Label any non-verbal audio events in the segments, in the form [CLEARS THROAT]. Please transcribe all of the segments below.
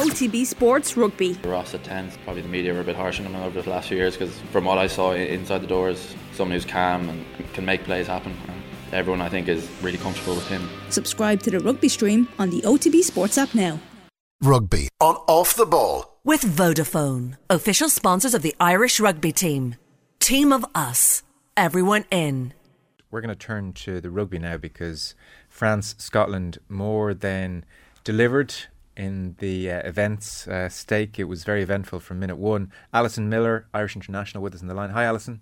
OTB Sports Rugby. Ross at 10, probably the media were a bit harsh on him over the last few years because from what I saw inside the doors, someone who's calm and can make plays happen. And everyone, I think, is really comfortable with him. Subscribe to the rugby stream on the OTB Sports app now. Rugby on Off the Ball. With Vodafone, official sponsors of the Irish rugby team. Team of us. Everyone in. We're going to turn to the rugby now because France, Scotland more than delivered in the uh, events uh, stake. It was very eventful from minute one. Alison Miller, Irish international, with us in the line. Hi, Alison.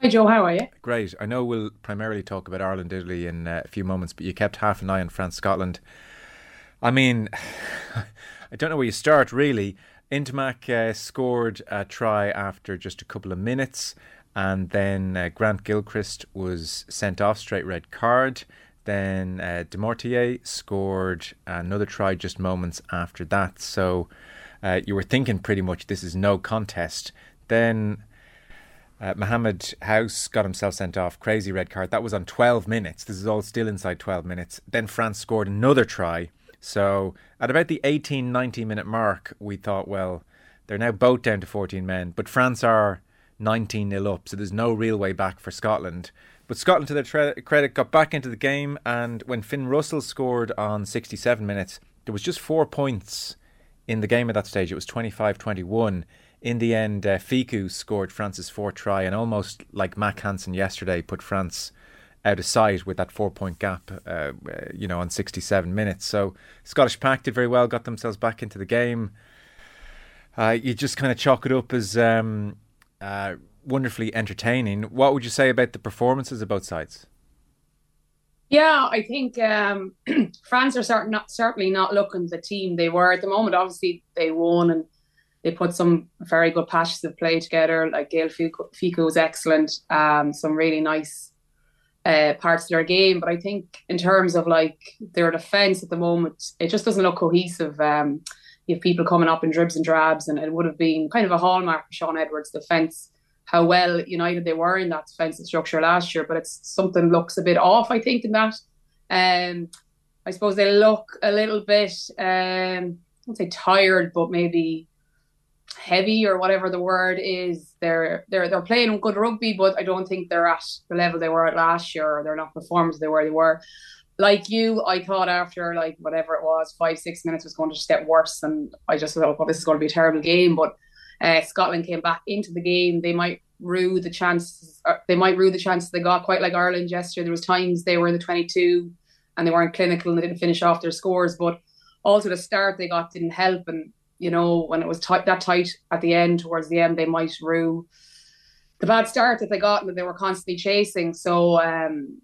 Hi, Joe. How are you? Great. I know we'll primarily talk about Ireland, Italy in uh, a few moments, but you kept half an eye on France, Scotland. I mean, [LAUGHS] I don't know where you start, really. Ntamack uh, scored a try after just a couple of minutes, and then uh, Grant Gilchrist was sent off, straight red card. Then uh, Dumortier scored another try just moments after that. So uh, you were thinking pretty much this is no contest. Then uh, Mohammed Haouas got himself sent off, crazy red card. That was on 12 minutes. This is all still inside 12 minutes. Then France scored another try. So at about the 18 19 minute mark, we thought, well, they're now both down to 14 men, but France are 19 nil up, so there's no real way back for Scotland. But Scotland, to their tre- credit, got back into the game, and when Finn Russell scored on 67 minutes, there was just four points in the game at that stage. It was 25 21. In the end, uh, Fickou scored France's fourth try, and almost like Mack Hansen yesterday, put France out of sight with that four point gap, uh, you know, on 67 minutes. So Scottish Pack did very well, got themselves back into the game. Uh, you just kind of chalk it up as um, uh, wonderfully entertaining. What would you say about the performances of both sides? Yeah, I think um, [CLEARS THROAT] France are certain not, certainly not looking the team they were at the moment. Obviously, they won and they put some very good patches of play together. Like Gael Fickou was excellent. Um, some really nice uh, parts of their game. But I think in terms of like their defense at the moment, it just doesn't look cohesive. Um, you have people coming up in dribs and drabs, and it would have been kind of a hallmark for Shaun Edwards' defense how well United they were in that defensive structure last year, but it's something looks a bit off, I think, in that. Um, I suppose they look a little bit, um, I won't say tired, but maybe heavy or whatever the word is. They're they're they're playing good rugby, but I don't think they're at the level they were at last year, or they're not performing as they were they were. Like you, I thought after like whatever it was, five six minutes was going to just get worse, and I just thought, well, this is going to be a terrible game. But uh, Scotland came back into the game. They might rue the chances. Uh, they might rue the chances they got. Quite like Ireland yesterday, there was times they were in the twenty-two and they weren't clinical and they didn't finish off their scores. But also the start they got didn't help. And you know when it was tight, that tight at the end, towards the end, they might rue the bad start that they got and that they were constantly chasing. So. Um,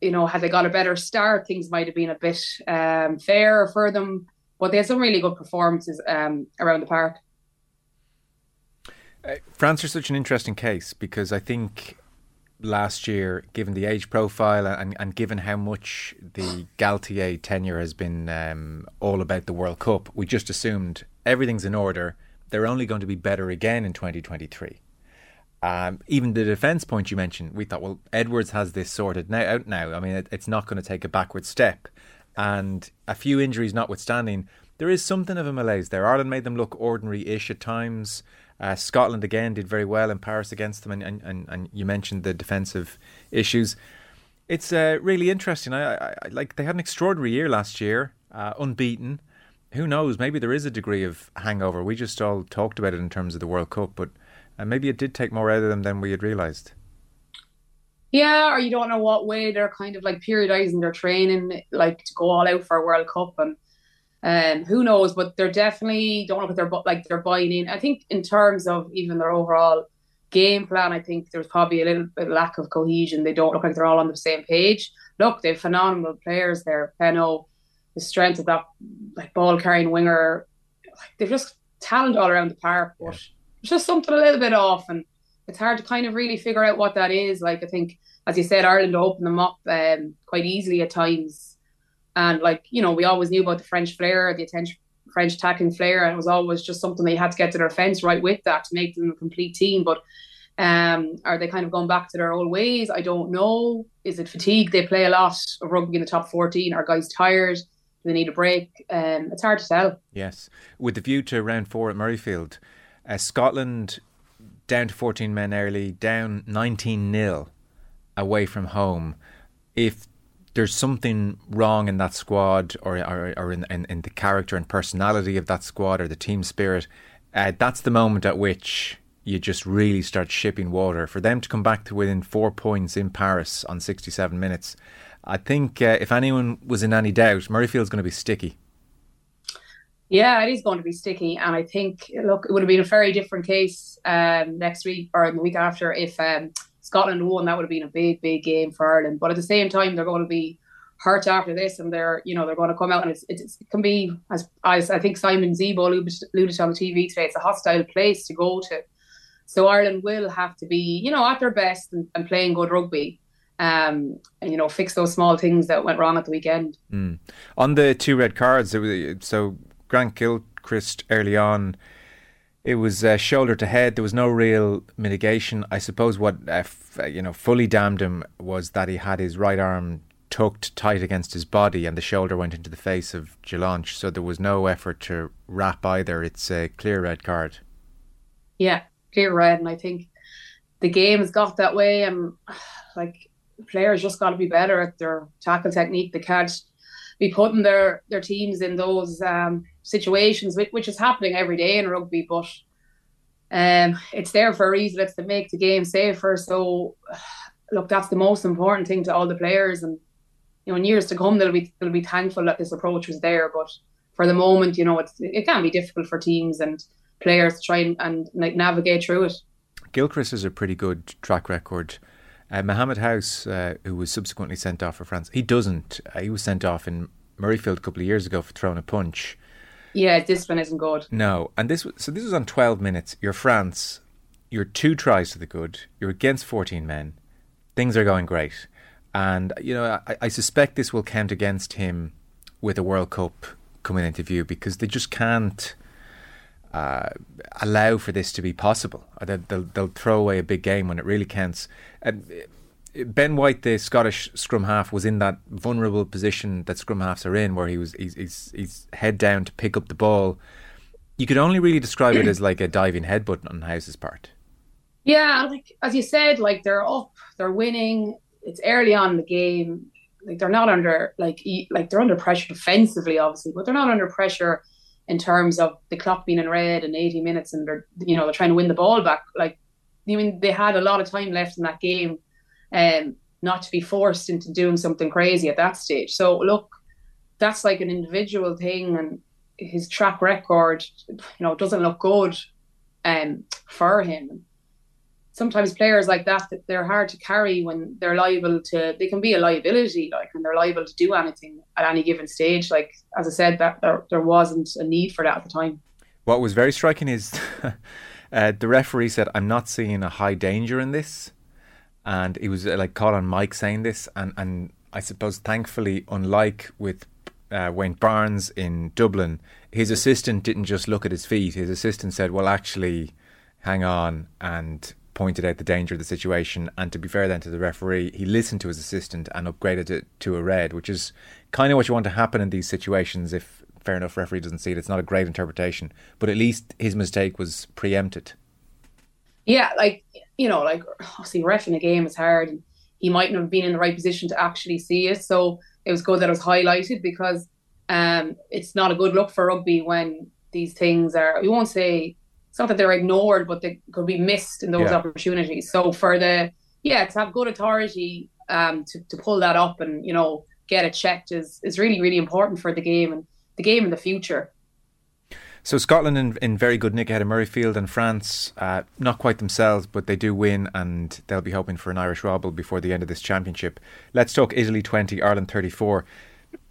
you know, had they got a better start, things might have been a bit um, fairer for them. But they had some really good performances um, around the park. France are such an interesting case because I think last year, given the age profile and, and given how much the Galthié tenure has been um, all about the World Cup, we just assumed everything's in order. They're only going to be better again in 2023. Um, even the defence point you mentioned, we thought, well, Edwards has this sorted now out now. I mean, it, it's not going to take a backward step. And a few injuries notwithstanding, there is something of a malaise there. Ireland made them look ordinary-ish at times. Uh, Scotland again did very well in Paris against them, and, and, and you mentioned the defensive issues. It's uh, really interesting. I, I, I, like they had an extraordinary year last year, uh, unbeaten. Who knows? Maybe there is a degree of hangover. We just all talked about it in terms of the World Cup, but uh, maybe it did take more out of them than we had realised. Yeah, or you don't know what way they're kind of like periodizing their training, like to go all out for a World Cup and um, who knows? But they're definitely don't look at their like they're buying in. I think in terms of even their overall game plan, I think there's probably a little bit lack of cohesion. They don't look like they're all on the same page. Look, they've phenomenal players there. Penaud, the strength of that like ball carrying winger, like, they've just talent all around the park. But it's just something a little bit off, and it's hard to kind of really figure out what that is. Like I think, as you said, Ireland opened them up um, quite easily at times and like, you know, we always knew about the French flair, the attention French attacking flair, and it was always just something they had to get to their fence right with that to make them a complete team. But um, are they kind of going back to their old ways? I don't know. Is it fatigue? They play a lot of rugby in the top 14. Are guys tired? Do they need a break? Um, it's hard to tell. Yes, with the view to round four at Murrayfield, uh, Scotland down to 14 men early, down 19 nil away from home. If there's something wrong in that squad or, or, or in, in, in, the character and personality of that squad or the team spirit, uh, that's the moment at which you just really start shipping water. For them to come back to within four points in Paris on 67 minutes, I think uh, if anyone was in any doubt, Murrayfield's going to be sticky. Yeah, it is going to be sticky, and I think look, it would have been a very different case um, next week or the week after if um, Scotland won. That would have been a big, big game for Ireland. But at the same time, they're going to be hurt after this, and they're you know they're going to come out and it's, it's it can be as, as I think Simon Zebo alluded on the TV today. It's a hostile place to go to, so Ireland will have to be you know at their best and, and playing good rugby um, and you know fix those small things that went wrong at the weekend. Mm. On the two red cards, so Grant Gilchrist early on. It was uh, shoulder to head. There was no real mitigation. I suppose what uh, f- uh, you know fully damned him was that he had his right arm tucked tight against his body, and the shoulder went into the face of Jelonch. So there was no effort to wrap either. It's a clear red card. Yeah, clear red, and I think the game has got that way. And like players just got to be better at their tackle technique. They can't be putting their their teams in those um, situations, which, which is happening every day in rugby. But um, it's there for a reason. It's to make the game safer. So, [SIGHS] look, that's the most important thing to all the players. And you know, in years to come, they'll be they'll be thankful that this approach was there. But for the moment, you know, it's it can be difficult for teams and players to try and, and like navigate through it. Gilchrist has a pretty good track record. Uh, Mohamed Haouas, uh, who was subsequently sent off for France, he doesn't. Uh, he was sent off in Murrayfield a couple of years ago for throwing a punch. Yeah, discipline isn't good. No, and this so this was on twelve minutes. You're France. You're two tries to the good. You're against fourteen men. Things are going great, and you know I, I suspect this will count against him with a World Cup coming into view because they just can't uh, allow for this to be possible. They'll, they'll, they'll, throw away a big game when it really counts. Ben White, the Scottish scrum half, was in that vulnerable position that scrum halves are in, where he was he's, he's, he's head down to pick up the ball. You could only really describe it as like a diving headbutt on Haouas's part. Yeah, like as you said, like they're up, they're winning. It's early on in the game. Like they're not under like like they're under pressure defensively, obviously, but they're not under pressure in terms of the clock being in red and 80 minutes, and they're you know they're trying to win the ball back. Like I mean, they had a lot of time left in that game um, not to be forced into doing something crazy at that stage. So look, that's like an individual thing, and his track record, you know, doesn't look good um, for him. Sometimes players like that, they're hard to carry when they're liable to. They can be a liability, like when they're liable to do anything at any given stage. Like as I said, that there, there wasn't a need for that at the time. What was very striking is [LAUGHS] uh, the referee said, "I'm not seeing a high danger in this." And he was uh, like caught on mic saying this, and and I suppose thankfully, unlike with uh, Wayne Barnes in Dublin, his assistant didn't just look at his feet. His assistant said, "Well, actually, hang on," and pointed out the danger of the situation. And to be fair, then to the referee, he listened to his assistant and upgraded it to a red, which is kind of what you want to happen in these situations. If fair enough, referee doesn't see it, it's not a great interpretation, but at least his mistake was preempted. Yeah, like you know, like obviously refing a game is hard. And he mightn't have been in the right position to actually see it. So it was good that it was highlighted because um, it's not a good look for rugby when these things are. We won't say it's not that they're ignored, but they could be missed in those yeah. opportunities. So for the yeah to have good authority um, to to pull that up and you know get it checked is is really really important for the game and the game in the future. So Scotland in, in very good nick ahead of Murrayfield and France, uh, not quite themselves, but they do win and they'll be hoping for an Irish wobble before the end of this championship. Let's talk Italy 20, Ireland 34.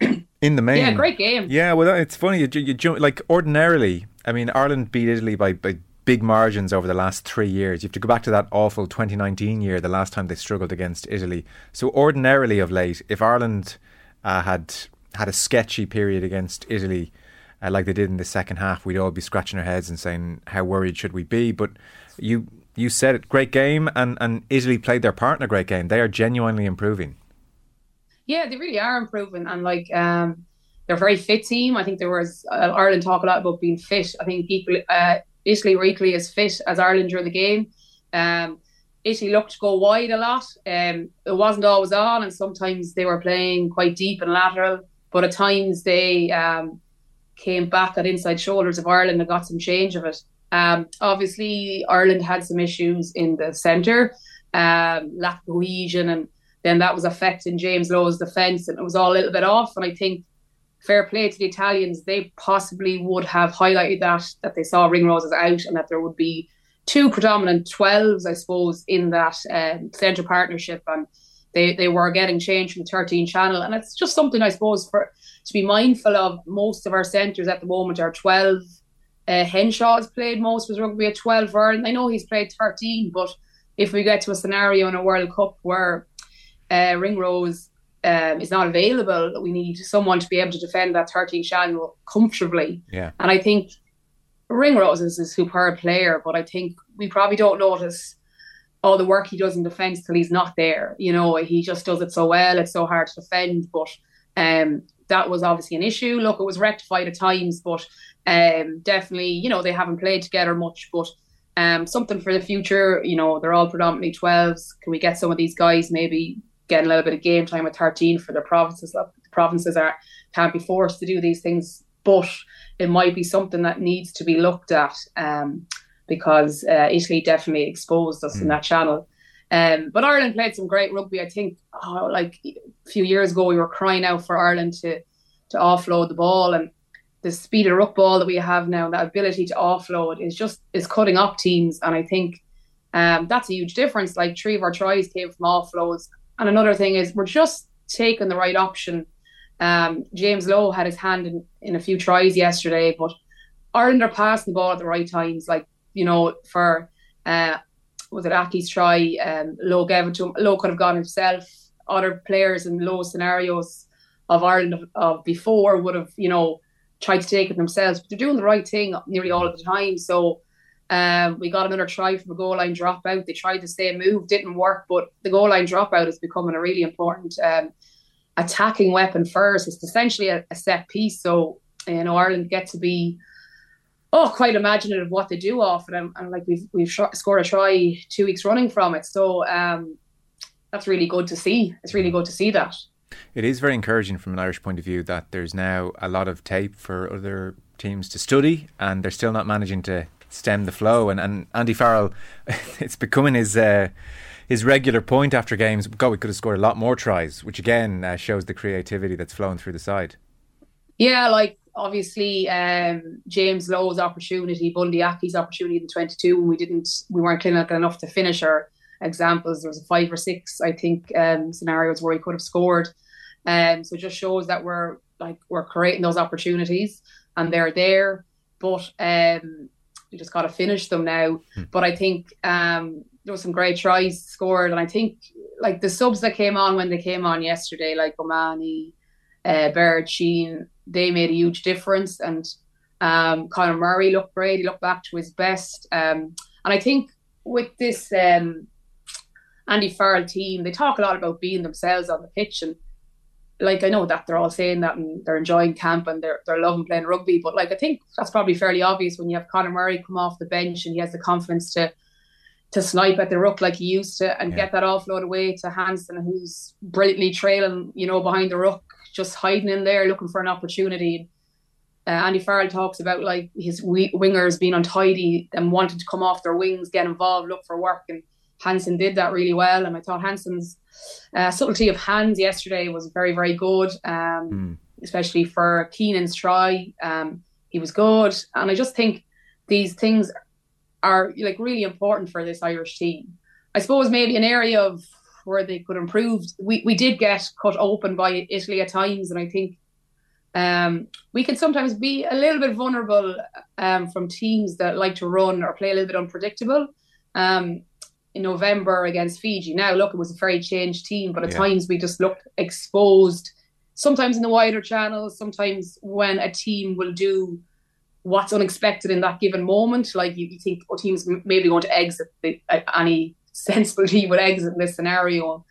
[CLEARS THROAT] in the main. Yeah, great game. Yeah, well, it's funny. You, you, you, like ordinarily, I mean, Ireland beat Italy by, by big margins over the last three years. You have to go back to that awful 2019 year, the last time they struggled against Italy. So ordinarily of late, if Ireland uh, had had a sketchy period against Italy uh, like they did in the second half, we'd all be scratching our heads and saying, "How worried should we be?" But you you said it, great game, and and Italy played their part in a great game. They are genuinely improving. Yeah, they really are improving, and like um, they're a very fit team. I think there was uh, Ireland talk a lot about being fit. I think equally, uh, Italy were equally as fit as Ireland during the game. Um, Italy looked to go wide a lot. Um, it wasn't always on, and sometimes they were playing quite deep and lateral. But at times they um, came back at inside shoulders of Ireland and got some change of it. Um, obviously, Ireland had some issues in the centre, um, lack of cohesion, and then that was affecting James Lowe's defence, and it was all a little bit off. And I think fair play to the Italians, they possibly would have highlighted that that they saw Ringroses out and that there would be two predominant 12s, I suppose, in that um, centre partnership. And they, they were getting change from the 13 channel. And it's just something, I suppose, for to be mindful of. Most of our centres at the moment are 12. Uh, Henshaw's played most of his rugby at 12 and I know he's played 13, but if we get to a scenario in a World Cup where uh, Ringrose um, is not available, we need someone to be able to defend that 13 channel comfortably. Yeah. And I think Ringrose is a superb player, but I think we probably don't notice all the work he does in defence till he's not there. You know, he just does it so well. It's so hard to defend, but um, that was obviously an issue. Look, it was rectified at times, but um, definitely, you know, they haven't played together much, but um, something for the future. You know, they're all predominantly 12s. Can we get some of these guys maybe getting a little bit of game time at 13 for their provinces? The provinces are can't be forced to do these things, but it might be something that needs to be looked at um, because uh, Italy definitely exposed us mm. in that channel. Um, but Ireland played some great rugby. I think, oh, like a few years ago, we were crying out for Ireland to to offload the ball, and the speed of ruck ball that we have now, that ability to offload, is just is cutting up teams. And I think um, that's a huge difference. Like three of our tries came from offloads, and another thing is we're just taking the right option. Um, James Lowe had his hand in, in a few tries yesterday, but Ireland are passing the ball at the right times. Like you know, for uh, was it Aki's try? Um, Lowe gave it to him. Could have gone himself. Other players in low scenarios of Ireland of, of before would have, you know, tried to take it themselves. But they're doing the right thing nearly all of the time. So um, we got another try from a goal line dropout. They tried to stay moved, didn't work, but the goal line dropout is becoming a really important um, attacking weapon first. It's essentially a, a, set piece. So, you know, Ireland get to be oh quite imaginative what they do off it. And, and like we've we've sh- scored a try two weeks running from it. So um, that's really good to see. It's really good to see that. It is very encouraging from an Irish point of view that there's now a lot of tape for other teams to study, and they're still not managing to stem the flow. And, and Andy Farrell, [LAUGHS] it's becoming his uh, his regular point after games. God, we could have scored a lot more tries, which again uh, shows the creativity that's flowing through the side. Yeah, like obviously um, James Lowe's opportunity, Bundee Aki's opportunity in 22 when we didn't, we weren't clinical enough to finish our examples. There was a five or six, I think, um, scenarios where he could have scored. Um, so it just shows that we're like we're creating those opportunities and they're there, but um, we just got to finish them now. Hmm. But I think um, there was some great tries scored, and I think like the subs that came on when they came on yesterday, like O'Mahony, uh, Baird, Sheehan, they made a huge difference. And um, Conor Murray looked great. He looked back to his best. Um, and I think with this um, Andy Farrell team, they talk a lot about being themselves on the pitch. And like I know that they're all saying that and they're enjoying camp and they're they're loving playing rugby. But like I think that's probably fairly obvious when you have Conor Murray come off the bench and he has the confidence to to snipe at the ruck like he used to and yeah. get that offload away to Hansen who's brilliantly trailing, you know, behind the ruck just hiding in there looking for an opportunity. Uh, Andy Farrell talks about like his wingers being untidy and wanting to come off their wings, get involved, look for work, and Hansen did that really well. And I thought Hansen's uh, subtlety of hands yesterday was very, very good, um, mm. especially for Keenan's try. Um, he was good, and I just think these things are like really important for this Irish team. I suppose maybe an area of where they could improve. We we did get cut open by Italy at times, and I think um, we can sometimes be a little bit vulnerable um, from teams that like to run or play a little bit unpredictable. Um, in November against Fiji. Now, look, it was a very changed team, but at yeah. times we just looked exposed. Sometimes in the wider channels, sometimes when a team will do what's unexpected in that given moment, like you, you think, oh, teams maybe going to exit the, uh, any sensible team would exit in this scenario,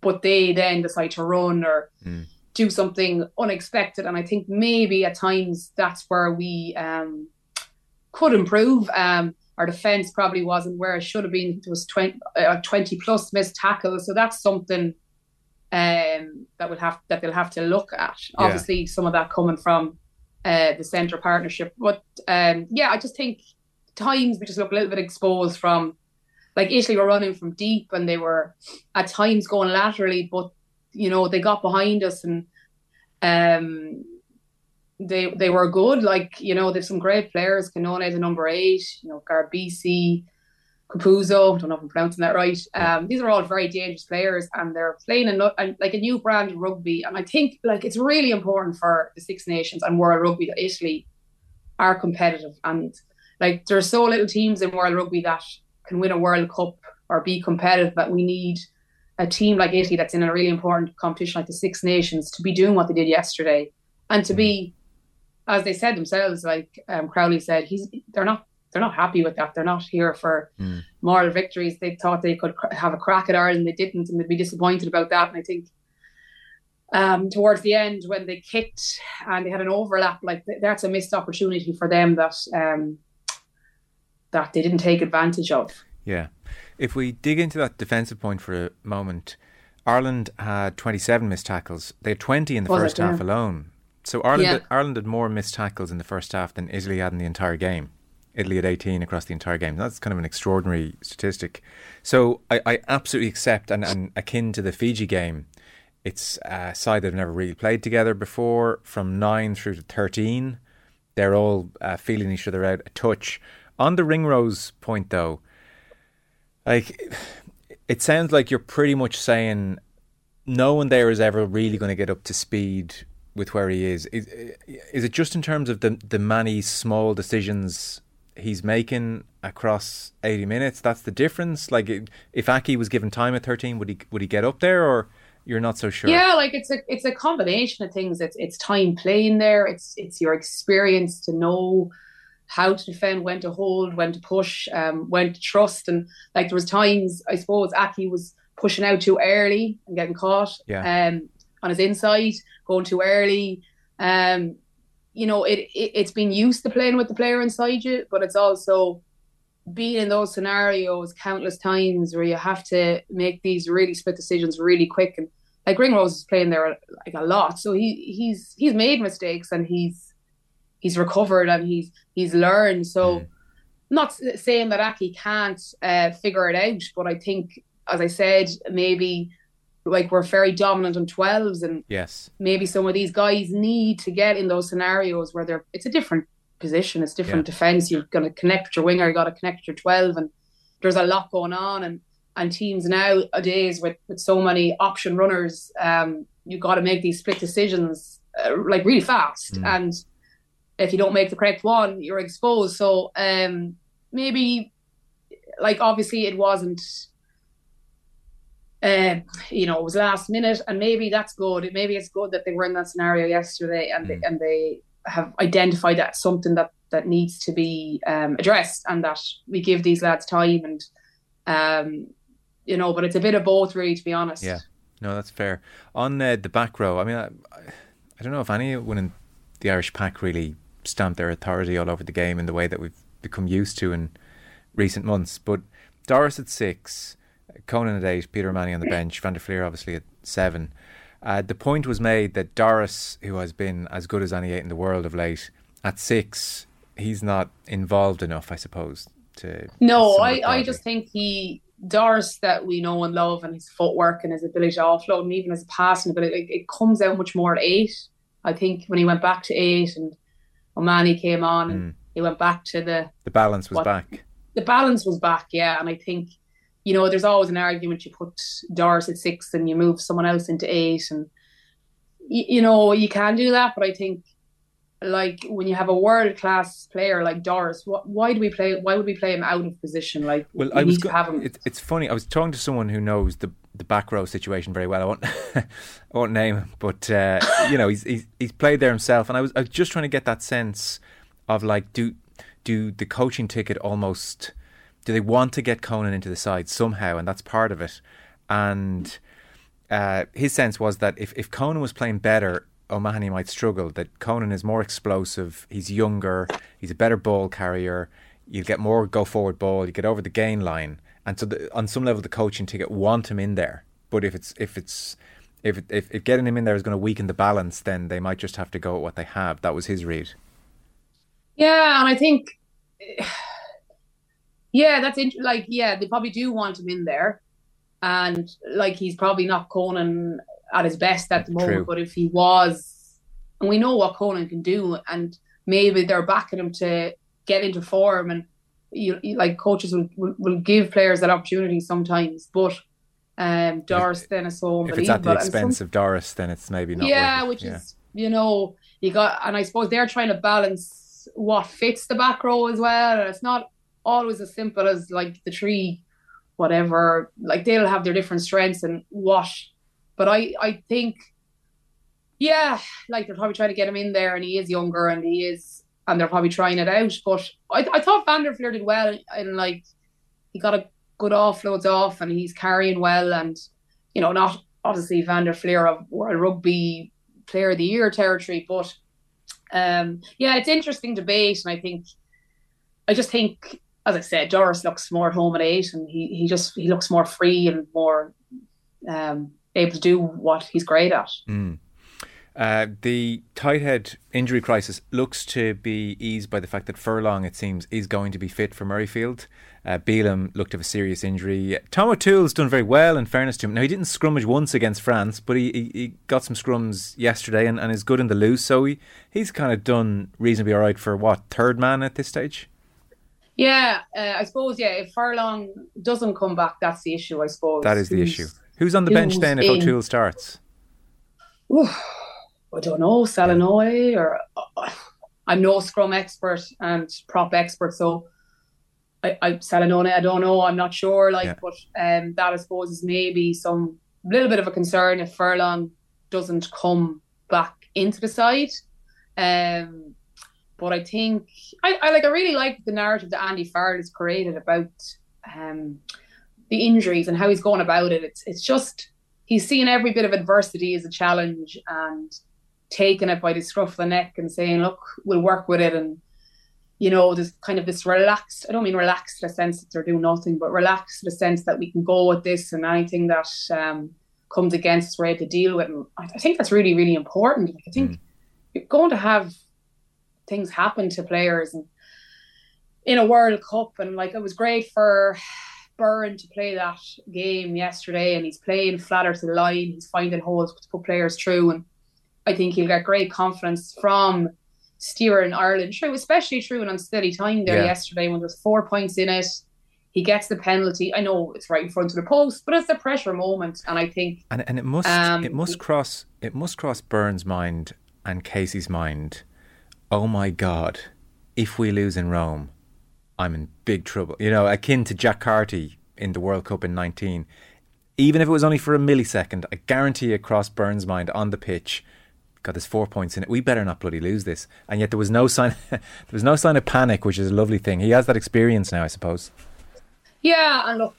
but they then decide to run or mm. do something unexpected. And I think maybe at times that's where we um, could improve. Um, our defence probably wasn't where it should have been. It was 20, uh, 20 plus missed tackles. So that's something um, that will have that they'll have to look at. Yeah. Obviously, some of that coming from uh, the centre partnership. But um, yeah, I just think times we just look a little bit exposed from like Italy were running from deep and they were at times going laterally, but you know they got behind us and um they they were good. Like you know, there's some great players. Cannone, the number eight. You know, Garbisi, Capuozzo. I don't know if I'm pronouncing that right. Um, these are all very dangerous players, and they're playing a, a, like a new brand of rugby. And I think like it's really important for the Six Nations and World Rugby that Italy are competitive. And like there's so little teams in World Rugby that can win a World Cup or be competitive but we need a team like Italy that's in a really important competition like the Six Nations to be doing what they did yesterday and to be as they said themselves, like um, Crowley said, he's they're not they're not happy with that. They're not here for mm. moral victories. They thought they could cr- have a crack at Ireland, they didn't, and they'd be disappointed about that. And I think um, towards the end, when they kicked and they had an overlap, like that's a missed opportunity for them that um, that they didn't take advantage of. Yeah, if we dig into that defensive point for a moment. Ireland had 27 missed tackles. They had 20 in the Was first it, half yeah. alone. So Ireland, yeah. Ireland had more missed tackles in the first half than Italy had in the entire game. Italy had 18 across the entire game. That's kind of an extraordinary statistic. So I, I absolutely accept, and, and, akin to the Fiji game, it's a side that have never really played together before. From 9 through to 13, they're all uh, feeling each other out a touch. On the Ringrose point, though, like it sounds like you're pretty much saying no one there is ever really going to get up to speed with where he is. Is, is it just in terms of the the many small decisions he's making across 80 minutes? That's the difference. Like if Aki was given time at 13, would he would he get up there or you're not so sure? Yeah, like it's a it's a combination of things. It's it's time playing there. It's it's your experience to know how to defend, when to hold, when to push, um, when to trust, and like there was times I suppose Aki was pushing out too early and getting caught. Yeah. Um, on his inside, going too early. Um, you know, it, it it's been used to playing with the player inside you, but it's also being in those scenarios countless times where you have to make these really split decisions really quick and like Ringrose is playing there like a lot, so he he's he's made mistakes and he's he's recovered and he's he's learned. So, mm. not saying that Aki can't uh, figure it out, but I think, as I said, maybe like we're very dominant on 12s and yes maybe some of these guys need to get in those scenarios where they're it's a different position it's different yeah. defense you're going to connect with your winger you got to connect with your 12 and there's a lot going on and and teams nowadays with with so many option runners um you got to make these split decisions uh, like really fast mm. and if you don't make the correct one you're exposed so um maybe like obviously it wasn't uh, you know, it was last minute, and maybe that's good. Maybe it's good that they were in that scenario yesterday, and mm. they, and they have identified that something that that needs to be um, addressed, and that we give these lads time, and um, you know, but it's a bit of both, really, to be honest. Yeah, no, that's fair. On uh, the back row, I mean, I, I don't know if anyone in the Irish pack really stamped their authority all over the game in the way that we've become used to in recent months, but Doris at six. Conan at eight, Peter O'Mahony on the bench, Van der Flier obviously at seven. Uh, the point was made that Doris, who has been as good as any eight in the world of late, at six, he's not involved enough, I suppose. To no, I, I just think he Doris that we know and love, and his footwork and his ability to offload, and even his passing ability, it, it comes out much more at eight. I think when he went back to eight and O'Mahony came on, and mm. he went back to the the balance was what, back. The balance was back, yeah, and I think you know, there's always an argument you put Doris at six and you move someone else into eight, and you, you know you can do that. But I think, like when you have a world class player like Doris, why do we play? Why would we play him out of position? Like, well, we I was go- have him. It, it's funny. I was talking to someone who knows the the back row situation very well. I won't [LAUGHS] I won't name him, but uh, you know he's, he's he's played there himself, and I was I was just trying to get that sense of like do do the coaching ticket almost do they want to get Conan into the side somehow, and that's part of it. And uh, his sense was that if, if Conan was playing better, O'Mahony might struggle. That Conan is more explosive. He's younger. He's a better ball carrier. You get more go forward ball. You get over the gain line, and so the, on some level, the coaching ticket want him in there. But if it's if it's if if, if getting him in there is going to weaken the balance, then they might just have to go at what they have. That was his read. Yeah, and I think, [SIGHS] yeah, that's int- like yeah, they probably do want him in there, and like he's probably not Conan at his best at the moment. True. But if he was, and we know what Conan can do, and maybe they're backing him to get into form, and you, you like coaches will, will will give players that opportunity sometimes, but. Um, Doris then is so If it's at the and some- expense of Doris, then it's maybe not. yeah, which Yeah. is you know you got, and I suppose they're trying to balance what fits the back row as well. And it's not always as simple as like the tree, whatever. Like they'll have their different strengths and what. But I, I think, yeah, like they're probably trying to get him in there, and he is younger, and he is, and they're probably trying it out. But I, I thought Van der Flier did well, and like he got a good offloads off, and he's carrying well, and you know, not obviously Van der Flier of World Rugby Player of the Year territory, but um, yeah, it's interesting debate, and I think I just think, as I said, Doris looks more at home at eight, and he he just he looks more free and more um, able to do what he's great at. Mm. Uh, the tight head injury crisis looks to be eased by the fact that Furlong, it seems, is going to be fit for Murrayfield. Uh, Bealham looked to have a serious injury. Tom O'Toole's done very well, in fairness to him. Now, he didn't scrummage once against France, but he, he, he got some scrums yesterday and, and is good in the loose. So he, he's kind of done reasonably all right for what, third man at this stage? Yeah, uh, I suppose. Yeah, if Furlong doesn't come back, that's the issue. I suppose That is the Who's- issue. Who's on the bench then if in? O'Toole starts? I don't know, Salanoy or uh, I'm no scrum expert and prop expert, so I, I I don't know, I'm not sure. Like, Yeah. but um, that I suppose is maybe some little bit of a concern if Furlong doesn't come back into the side. Um, but I think I, I like I really like the narrative that Andy Farrell has created about um the injuries and how he's going about it. It's it's just he's seeing every bit of adversity as a challenge and taking it by the scruff of the neck and saying, "Look, we'll work with it." And you know, there's kind of this relaxed. I don't mean relaxed in the sense that they're doing nothing, but relaxed in the sense that we can go with this and anything that um, comes against us, we're able to deal with. And I I think that's really, really important. Like, I think you're going to have things happen to players and in a World Cup, and like it was great for Byrne to play that game yesterday, and he's playing flatter to the line. He's finding holes to put players through, and I think he'll get great confidence from Stewart in Ireland through, especially through an unsteady time there Yeah. yesterday when there's four points in it. He gets the penalty. I know it's right in front of the post, but it's a pressure moment, and I think And and it must Um, it must cross it must cross Byrne's mind and Casey's mind. Oh my God! If we lose in Rome, I'm in big trouble. You know, akin to Jack Carty in the World Cup in '19. Even if it was only for a millisecond, I guarantee it crossed Byrne's mind on the pitch. God, there's four points in it. We better not bloody lose this. And yet there was no sign. [LAUGHS] there was no sign of panic, which is a lovely thing. He has that experience now, I suppose. Yeah, and look,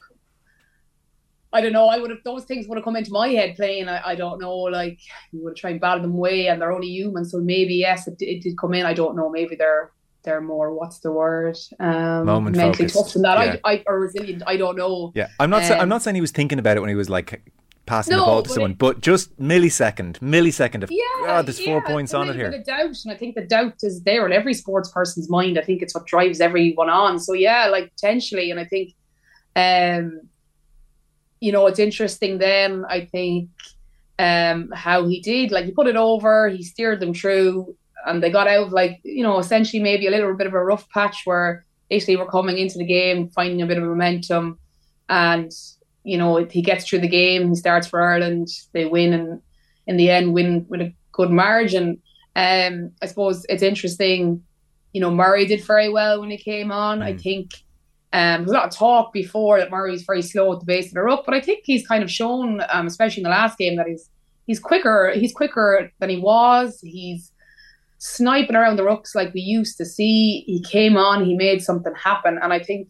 I don't know. I would have those things would have come into my head playing. I, I don't know. Like you would try and battle them away, and they're only human. So maybe yes, it, it did come in. I don't know. Maybe they're they're more what's the word? Um, Moment mentally focused, tough than that. yeah. I, I or resilient. I don't know. Yeah, I'm not. sa- I'm Um, not saying he was thinking about it when he was like passing the ball to someone, it- but just millisecond, millisecond of Yeah, God, there's four yeah, points on it here. of doubt, and I think the doubt is there in every sports person's mind. I think it's what drives everyone on. So yeah, like potentially, and I think, um, you know, it's interesting. Then I think, um, how he did, like he put it over, he steered them through, and they got out of like you know essentially maybe a little bit of a rough patch where Italy were coming into the game, finding a bit of momentum, and you know he gets through the game, he starts for Ireland, they win, and in the end win with a good margin. Um, I suppose it's interesting. You know, Murray did very well when he came on. I Mm. think um, there's a lot of talk before that Murray's very slow at the base of the ruck, but I think he's kind of shown, um, especially in the last game, that he's he's quicker. He's quicker than he was. He's sniping around the rucks like we used to see. He came on, he made something happen, and I think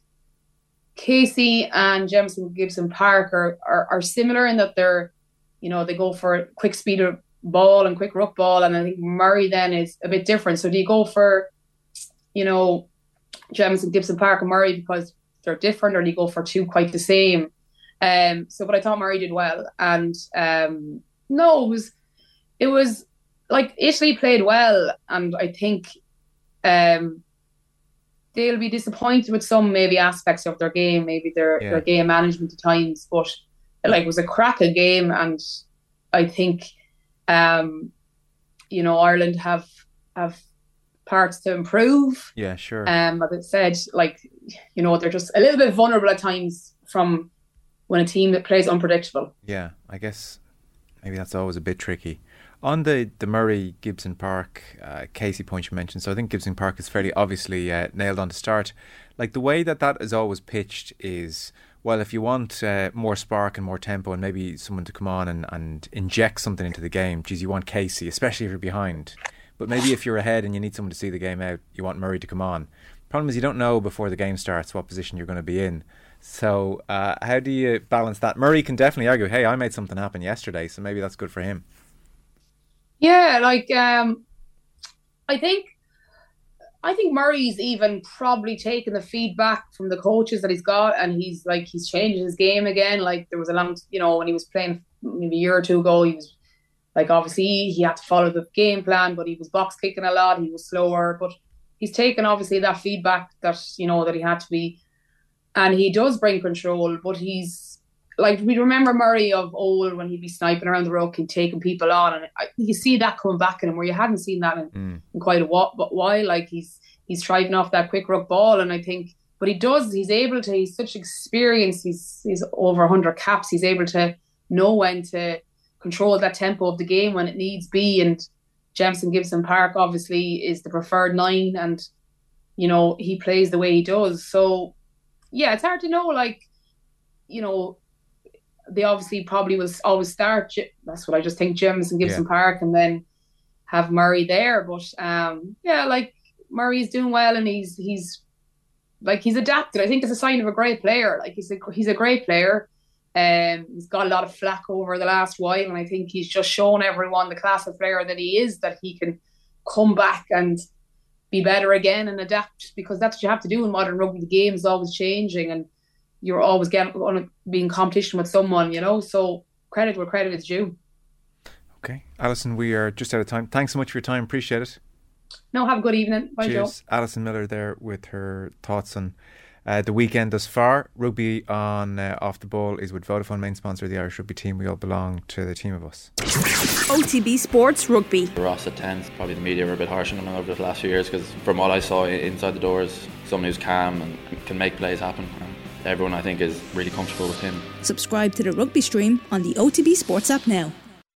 Casey and Jamison Gibson Park are, are, are similar in that they're you know, they go for quick speed ball and quick ruck ball. And I think Murray then is a bit different. So do you go for, you know, Jamison Gibson Park and Murray because they're different, or do you go for two quite the same? Um, so, but I thought Murray did well, and um, no, it was, it was like Italy played well, and I think um, they'll be disappointed with some maybe aspects of their game, maybe their, yeah. their game management at times, but like it was a cracking game, and I think um, you know Ireland have have parts to improve. Yeah, sure. Um, as I said, like you know they're just a little bit vulnerable at times from when a team that plays unpredictable. Yeah, I guess maybe that's always a bit tricky. On the, the Murray Gibson Park uh, Casey point you mentioned, so I think Gibson Park is fairly obviously uh, nailed on to start. Like the way that that is always pitched is well, if you want uh, more spark and more tempo and maybe someone to come on and, and inject something into the game, geez, you want Casey, especially if you're behind. But maybe if you're ahead and you need someone to see the game out, you want Murray to come on. Problem is, you don't know before the game starts what position you're going to be in. So, uh, how do you balance that? Murray can definitely argue, hey, I made something happen yesterday, so maybe that's good for him. Yeah, like, um, I think I think Murray's even probably taken the feedback from the coaches that he's got, and he's like he's changed his game again. Like there was a long, you know, when he was playing maybe a year or two ago, he was like obviously he had to follow the game plan, but he was box kicking a lot. He was slower, but he's taken obviously that feedback that you know that he had to be, and he does bring control. But he's like we remember Murray of old when he'd be sniping around the ruck and taking people on, and I, you see that coming back in him where you hadn't seen that in, mm. in quite a while. But why? Like he's he's thriving off that quick ruck ball, and I think, but he does. He's able to. He's such experience. He's he's over hundred caps. He's able to know when to control that tempo of the game when it needs be. And Jamison Gibson Park obviously is the preferred nine, and you know he plays the way he does. So yeah, it's hard to know. Like you know, they obviously probably will always start. That's what I just think, Jamison Gibson yeah. Park, and then have Murray there. But um, yeah, like Murray's doing well, and he's he's like he's adapted. I think it's a sign of a great player. Like he's a he's a great player. Um, he's got a lot of flack over the last while, and I think he's just shown everyone the class of player that he is. That he can come back and be better again and adapt because that's what you have to do in modern rugby. The game is always changing, and you're always getting going to be in competition with someone, you know. So credit where credit is due. Okay, Alison, we are just out of time. Thanks so much for your time. Appreciate it. No, have a good evening. Bye, Cheers. Joe. Alison Miller there with her thoughts on uh, the weekend thus far. Rugby on uh, Off the Ball is with Vodafone, main sponsor of the Irish rugby team. We all belong to the team of us. OTB Sports Rugby. Ross at 10, probably the media were a bit harsh on him over the last few years because from what I saw inside the doors, someone who's calm and can make plays happen. And everyone, I think, is really comfortable with him. Subscribe to the rugby stream on the OTB Sports app now.